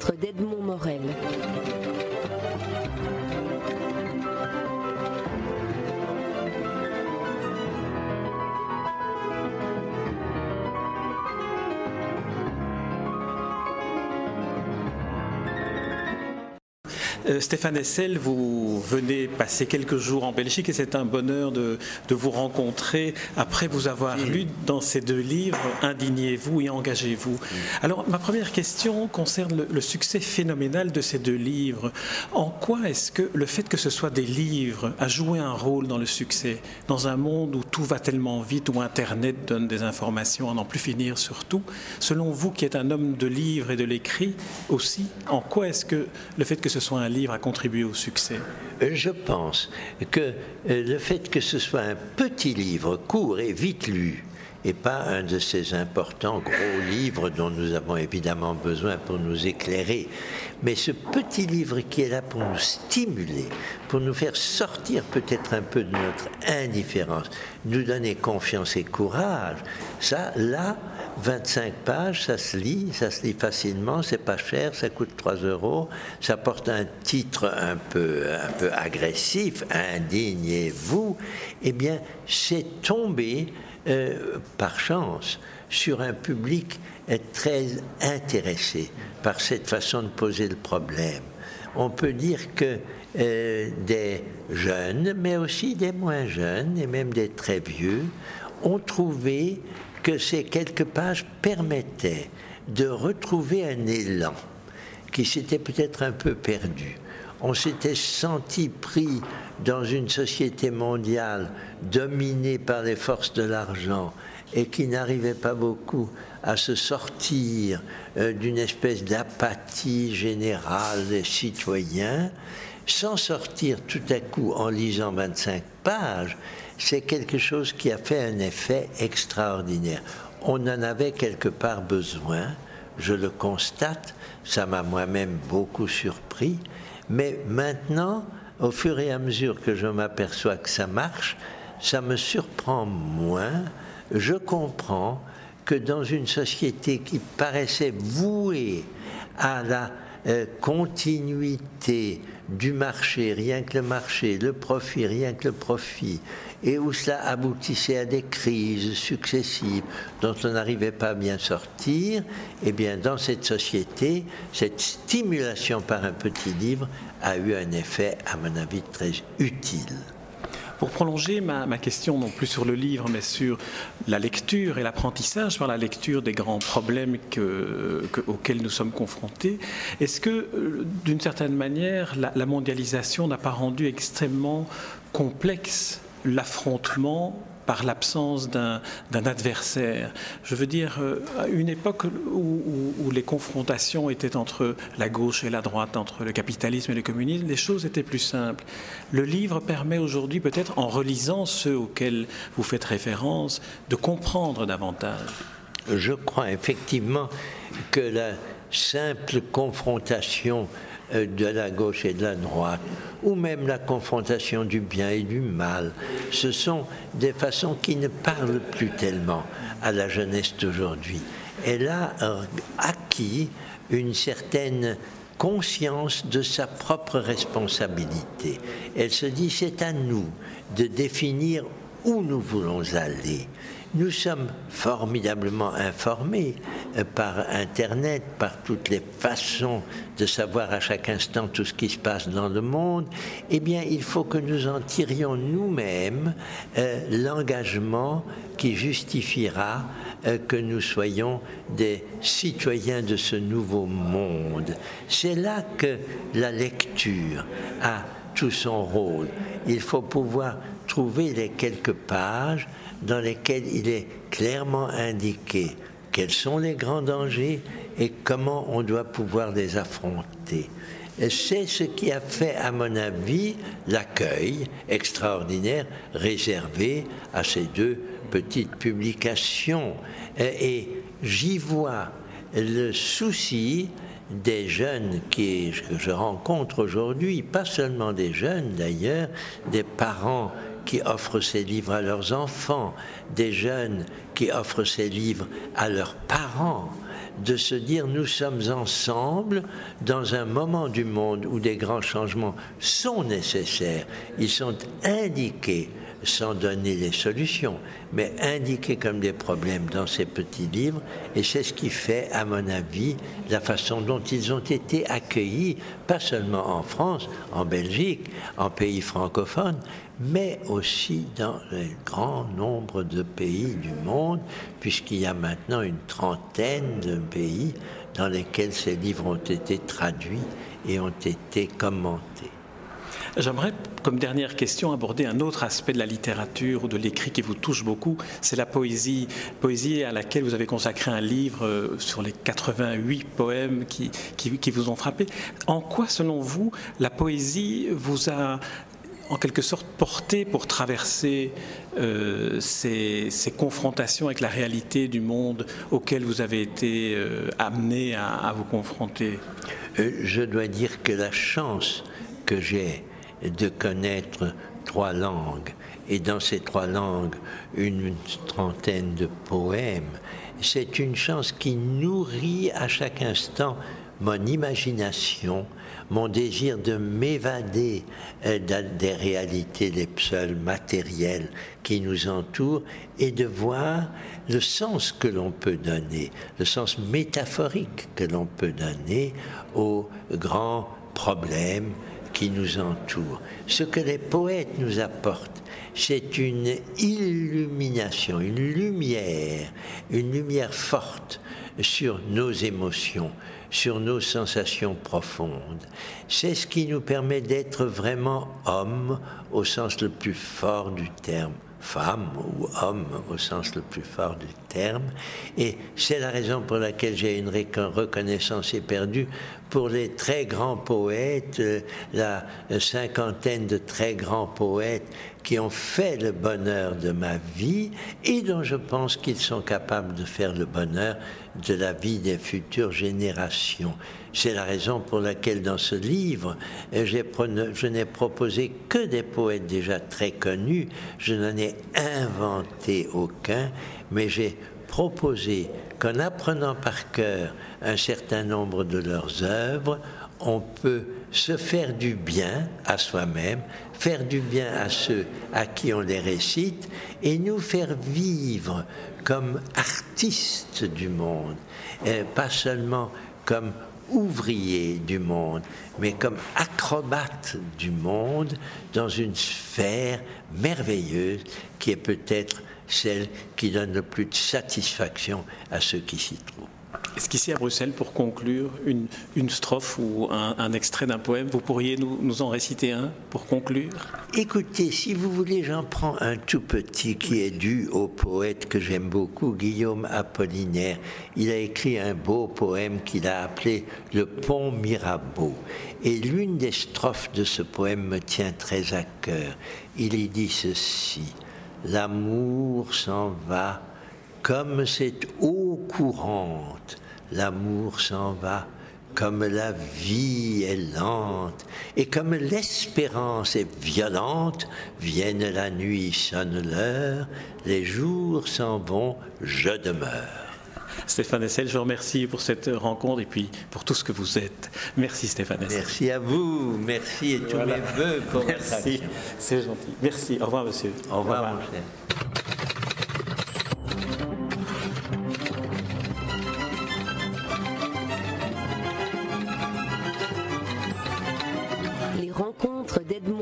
lettres d'Edmond Stéphane Essel, vous venez passer quelques jours en Belgique et c'est un bonheur de, vous rencontrer après vous avoir lu dans ces deux livres Indignez-vous et engagez-vous. Alors ma première question concerne le, succès phénoménal de ces deux livres. En quoi est-ce que le fait que ce soit des livres a joué un rôle dans le succès? Dans un monde où tout va tellement vite, où Internet donne des informations à n'en plus finir surtout, selon vous qui êtes un homme de livres et de l'écrit aussi, en quoi est-ce que le fait que ce soit un livre euh, Je pense que euh, le fait que ce soit un petit livre, court et vite lu, et pas un de ces importants gros livres dont nous avons évidemment besoin pour nous éclairer, mais ce petit livre qui est là pour nous stimuler, pour nous faire sortir peut-être un peu de notre indifférence, nous donner confiance et courage, ça, là, 25 pages, ça se lit, ça se lit facilement, c'est pas cher, ça coûte 3 euros, ça porte un titre un peu, un peu agressif, indignez-vous, eh bien, c'est tombé euh, par chance sur un public très intéressé par cette façon de poser le problème. On peut dire que euh, des jeunes, mais aussi des moins jeunes et même des très vieux, ont trouvé que ces quelques pages permettaient de retrouver un élan qui s'était peut-être un peu perdu. On s'était senti pris dans une société mondiale dominée par les forces de l'argent et qui n'arrivait pas beaucoup à se sortir euh, d'une espèce d'apathie générale des citoyens, sans sortir tout à coup en lisant 25 pages, c'est quelque chose qui a fait un effet extraordinaire. On en avait quelque part besoin, je le constate, ça m'a moi-même beaucoup surpris, mais maintenant, au fur et à mesure que je m'aperçois que ça marche, ça me surprend moins, je comprends que dans une société qui paraissait vouée à la euh, continuité du marché, rien que le marché, le profit, rien que le profit, et où cela aboutissait à des crises successives dont on n'arrivait pas à bien sortir, eh bien, dans cette société, cette stimulation par un petit livre a eu un effet, à mon avis, très utile. Pour prolonger ma, question, non plus sur le livre, mais sur la lecture et l'apprentissage par la lecture des grands problèmes auxquels nous sommes confrontés, est-ce que, euh, d'une certaine manière, la mondialisation n'a pas rendu extrêmement complexe l'affrontement par l'absence d'un adversaire. Je veux dire, euh, à une époque où, les confrontations étaient entre la gauche et la droite, entre le capitalisme et le communisme, les choses étaient plus simples. Le livre permet aujourd'hui, peut-être en relisant ceux auxquels vous faites référence, de comprendre davantage. Je crois effectivement que la simple confrontation de la gauche et de la droite, ou même la confrontation du bien et du mal. Ce sont des façons qui ne parlent plus tellement à la jeunesse d'aujourd'hui. Elle a acquis une certaine conscience de sa propre responsabilité. Elle se dit c'est à nous de définir où nous voulons aller. Nous sommes formidablement informés euh, par Internet, par toutes les façons de savoir à chaque instant tout ce qui se passe dans le monde. Eh bien, il faut que nous en tirions nous-mêmes euh, l'engagement qui justifiera euh, que nous soyons des citoyens de ce nouveau monde. C'est là que la lecture a tout son rôle. Il faut pouvoir trouver les quelques pages dans lesquels il est clairement indiqué quels sont les grands dangers et comment on doit pouvoir les affronter. C'est ce qui a fait, à mon avis, l'accueil extraordinaire réservé à ces deux petites publications. Et j'y vois le souci des jeunes que je rencontre aujourd'hui, pas seulement des jeunes d'ailleurs, des parents qui offrent ces livres à leurs enfants, des jeunes qui offrent ces livres à leurs parents, de se dire nous sommes ensemble dans un moment du monde où des grands changements sont nécessaires. Ils sont indiqués sans donner les solutions, mais indiqués comme des problèmes dans ces petits livres. Et c'est ce qui fait, à mon avis, la façon dont ils ont été accueillis, pas seulement en France, en Belgique, en pays francophones, mais aussi dans un grand nombre de pays du monde, puisqu'il y a maintenant une trentaine de pays dans lesquels ces livres ont été traduits et ont été commentés. J'aimerais, comme dernière question, aborder un autre aspect de la littérature ou de l'écrit qui vous touche beaucoup, c'est la poésie. Poésie à laquelle vous avez consacré un livre euh, sur les 88 poèmes qui, qui, qui vous ont frappé. En quoi, selon vous, la poésie vous a en quelque sorte porté pour traverser euh, ces, confrontations avec la réalité du monde auquel vous avez été euh, amené à, vous confronter. Euh, Je dois dire que la chance que j'ai de connaître trois langues, et dans ces trois langues une trentaine de poèmes, c'est une chance qui nourrit à chaque instant mon imagination, mon désir de m'évader euh, des réalités les seules matérielles qui nous entourent et de voir le sens que l'on peut donner, le sens métaphorique que l'on peut donner aux grands problèmes qui nous entourent. Ce que les poètes nous apportent, c'est une illumination, une lumière, une lumière forte sur nos émotions, sur nos sensations profondes. C'est ce qui nous permet d'être vraiment hommes au sens le plus fort du terme femme ou homme au sens le plus fort du terme. Et c'est la raison pour laquelle j'ai une reconnaissance éperdue pour les très grands poètes, euh, la cinquantaine de très grands poètes qui ont fait le bonheur de ma vie et dont je pense qu'ils sont capables de faire le bonheur de la vie des futures générations. C'est la raison pour laquelle dans ce livre, je n'ai proposé que des poètes déjà très connus, je n'en ai inventé aucun, mais j'ai proposé qu'en apprenant par cœur un certain nombre de leurs œuvres, on peut se faire du bien à soi-même, faire du bien à ceux à qui on les récite et nous faire vivre comme artistes du monde, pas seulement comme ouvriers du monde, mais comme acrobates du monde dans une sphère merveilleuse qui est peut-être celle qui donne le plus de satisfaction à ceux qui s'y trouvent. Est-ce qu'ici à Bruxelles, pour conclure, une, une strophe ou un, extrait d'un poème, vous pourriez nous, nous, en réciter un pour conclure? Écoutez, si vous voulez, j'en prends un tout petit qui est dû au poète que j'aime beaucoup, Guillaume Apollinaire. Il a écrit un beau poème qu'il a appelé Le Pont Mirabeau. Et l'une des strophes de ce poème me tient très à cœur. Il y dit ceci L'amour s'en va comme cette eau courante, l'amour s'en va, comme la vie est lente, et comme l'espérance est violente, vienne la nuit, sonne l'heure, les jours s'en vont, je demeure. Stéphane Essel, je vous remercie pour cette rencontre et puis pour tout ce que vous êtes. Merci Stéphane Essel. Merci à vous, merci et tous mes voeux pour Merci, c'est gentil. Merci, au revoir monsieur. Au revoir, Au revoir. mon cher. d'Edmond.